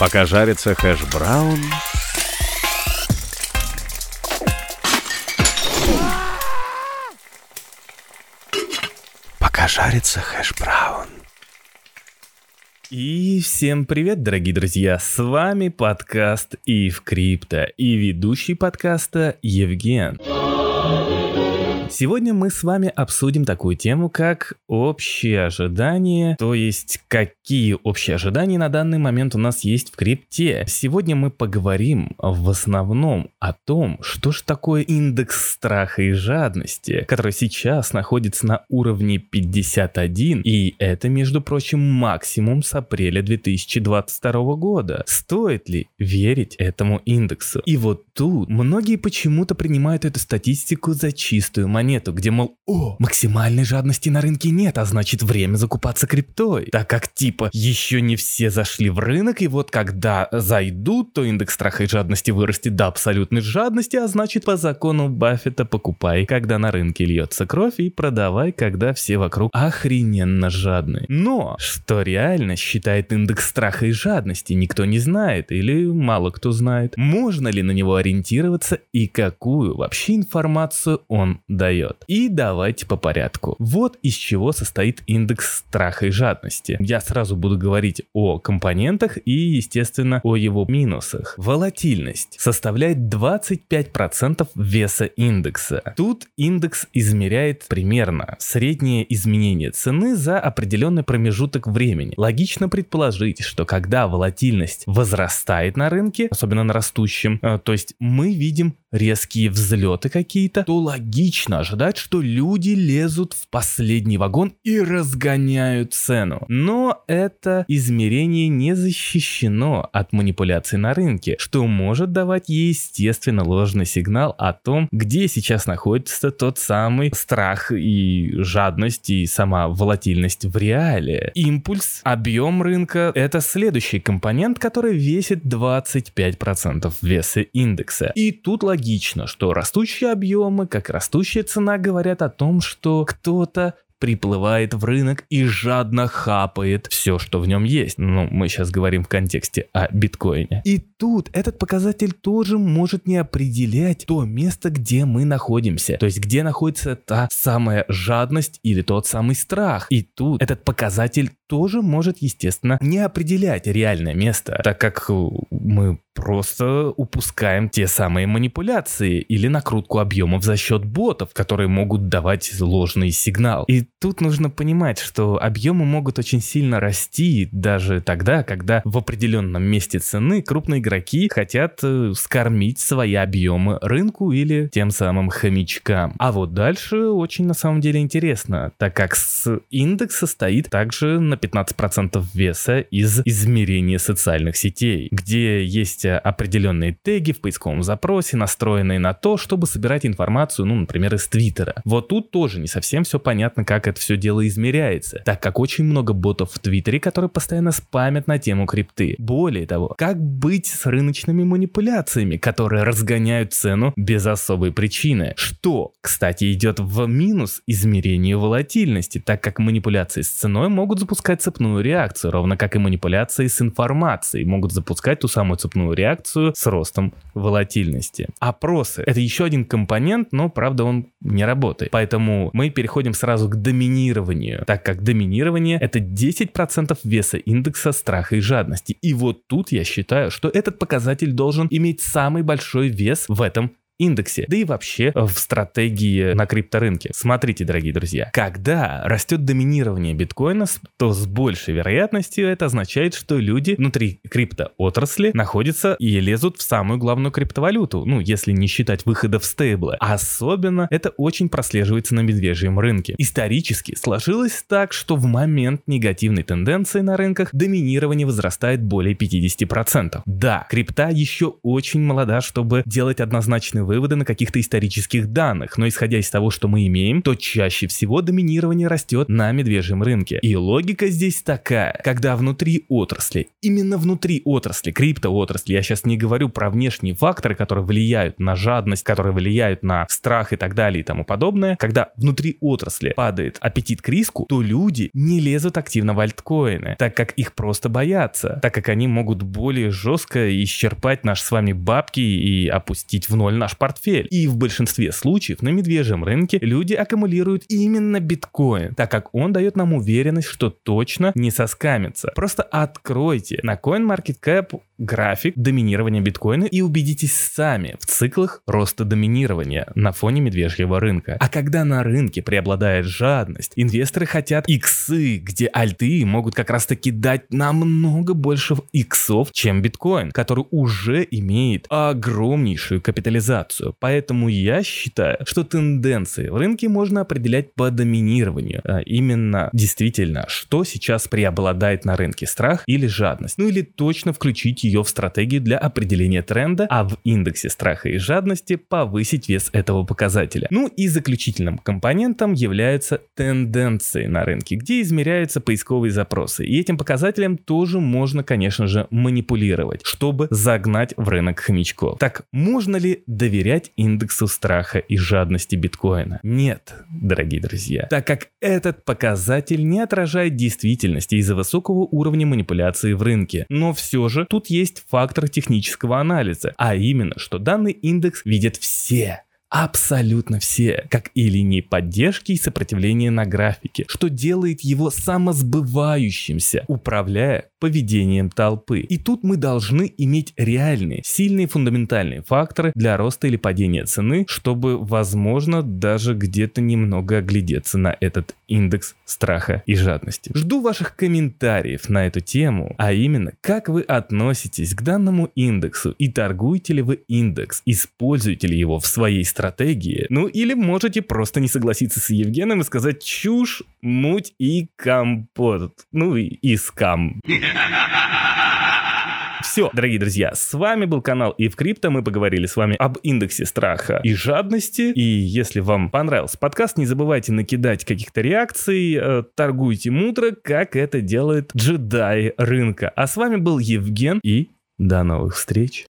Пока жарится хэш-браун... Пока жарится хэш-браун... И всем привет, дорогие друзья! С вами подкаст Ив Крипто и ведущий подкаста Евген. Сегодня мы с вами обсудим такую тему, как общие ожидания, то есть какие общие ожидания на данный момент у нас есть в крипте. Сегодня мы поговорим в основном о том, что же такое индекс страха и жадности, который сейчас находится на уровне 51, и это, между прочим, максимум с апреля 2022 года. Стоит ли верить этому индексу? И вот тут многие почему-то принимают эту статистику за чистую монету монету, где, мол, о, максимальной жадности на рынке нет, а значит время закупаться криптой. Так как типа еще не все зашли в рынок, и вот когда зайдут, то индекс страха и жадности вырастет до абсолютной жадности, а значит по закону Баффета покупай, когда на рынке льется кровь, и продавай, когда все вокруг охрененно жадны. Но что реально считает индекс страха и жадности, никто не знает или мало кто знает. Можно ли на него ориентироваться и какую вообще информацию он дает? Дает. И давайте по порядку. Вот из чего состоит индекс страха и жадности. Я сразу буду говорить о компонентах и, естественно, о его минусах. Волатильность составляет 25% веса индекса. Тут индекс измеряет примерно среднее изменение цены за определенный промежуток времени. Логично предположить, что когда волатильность возрастает на рынке, особенно на растущем, э, то есть мы видим резкие взлеты какие-то, то логично ожидать, что люди лезут в последний вагон и разгоняют цену. Но это измерение не защищено от манипуляций на рынке, что может давать естественно ложный сигнал о том, где сейчас находится тот самый страх и жадность и сама волатильность в реале. Импульс, объем рынка — это следующий компонент, который весит 25% веса индекса. И тут логично, что растущие объемы, как растущая цена говорят о том, что кто-то приплывает в рынок и жадно хапает все, что в нем есть. Ну, мы сейчас говорим в контексте о биткоине. И тут этот показатель тоже может не определять то место, где мы находимся. То есть, где находится та самая жадность или тот самый страх. И тут этот показатель тоже может, естественно, не определять реальное место, так как мы просто упускаем те самые манипуляции или накрутку объемов за счет ботов, которые могут давать ложный сигнал. И тут нужно понимать, что объемы могут очень сильно расти даже тогда, когда в определенном месте цены крупные игроки хотят э, скормить свои объемы рынку или тем самым хомячкам. А вот дальше очень на самом деле интересно, так как с индекс состоит также на 15% веса из измерения социальных сетей, где есть определенные теги в поисковом запросе, настроенные на то, чтобы собирать информацию, ну, например, из Твиттера. Вот тут тоже не совсем все понятно, как это все дело измеряется, так как очень много ботов в Твиттере, которые постоянно спамят на тему крипты. Более того, как быть с рыночными манипуляциями, которые разгоняют цену без особой причины, что, кстати, идет в минус измерению волатильности, так как манипуляции с ценой могут запускать цепную реакцию, ровно как и манипуляции с информацией могут запускать ту самую цепную реакцию с ростом волатильности. Опросы — это еще один компонент, но, правда, он не работает. Поэтому мы переходим сразу к доминированию, так как доминирование — это 10% веса индекса страха и жадности. И вот тут я считаю, что этот показатель должен иметь самый большой вес в этом индексе, да и вообще в стратегии на крипторынке. Смотрите, дорогие друзья, когда растет доминирование биткоина, то с большей вероятностью это означает, что люди внутри криптоотрасли находятся и лезут в самую главную криптовалюту, ну, если не считать выхода в стейблы. Особенно это очень прослеживается на медвежьем рынке. Исторически сложилось так, что в момент негативной тенденции на рынках доминирование возрастает более 50%. Да, крипта еще очень молода, чтобы делать однозначный выводы на каких-то исторических данных, но исходя из того, что мы имеем, то чаще всего доминирование растет на медвежьем рынке. И логика здесь такая, когда внутри отрасли, именно внутри отрасли, криптоотрасли, я сейчас не говорю про внешние факторы, которые влияют на жадность, которые влияют на страх и так далее и тому подобное, когда внутри отрасли падает аппетит к риску, то люди не лезут активно в альткоины, так как их просто боятся, так как они могут более жестко исчерпать наши с вами бабки и опустить в ноль наш портфель. И в большинстве случаев на медвежьем рынке люди аккумулируют именно биткоин, так как он дает нам уверенность, что точно не соскамится. Просто откройте на CoinMarketCap график доминирования биткоина и убедитесь сами в циклах роста доминирования на фоне медвежьего рынка. А когда на рынке преобладает жадность, инвесторы хотят иксы, где альты могут как раз таки дать намного больше иксов, чем биткоин, который уже имеет огромнейшую капитализацию. Поэтому я считаю, что тенденции в рынке можно определять по доминированию. А именно, действительно, что сейчас преобладает на рынке, страх или жадность. Ну или точно включить ее в стратегию для определения тренда, а в индексе страха и жадности повысить вес этого показателя. Ну и заключительным компонентом являются тенденции на рынке, где измеряются поисковые запросы. И этим показателем тоже можно, конечно же, манипулировать, чтобы загнать в рынок хомячков. Так можно ли доверять индексу страха и жадности биткоина? Нет, дорогие друзья, так как этот показатель не отражает действительности из-за высокого уровня манипуляции в рынке. Но все же тут есть фактор технического анализа, а именно, что данный индекс видят все абсолютно все, как и линии поддержки и сопротивления на графике, что делает его самосбывающимся, управляя поведением толпы. И тут мы должны иметь реальные, сильные фундаментальные факторы для роста или падения цены, чтобы, возможно, даже где-то немного оглядеться на этот индекс страха и жадности. Жду ваших комментариев на эту тему, а именно, как вы относитесь к данному индексу и торгуете ли вы индекс, используете ли его в своей стратегии, ну или можете просто не согласиться с Евгеном и сказать чушь, муть и компот, ну и, и скам. Все, дорогие друзья, с вами был канал и в крипто. Мы поговорили с вами об индексе страха и жадности. И если вам понравился подкаст, не забывайте накидать каких-то реакций, э, торгуйте мудро, как это делает джедай рынка. А с вами был Евген и до новых встреч.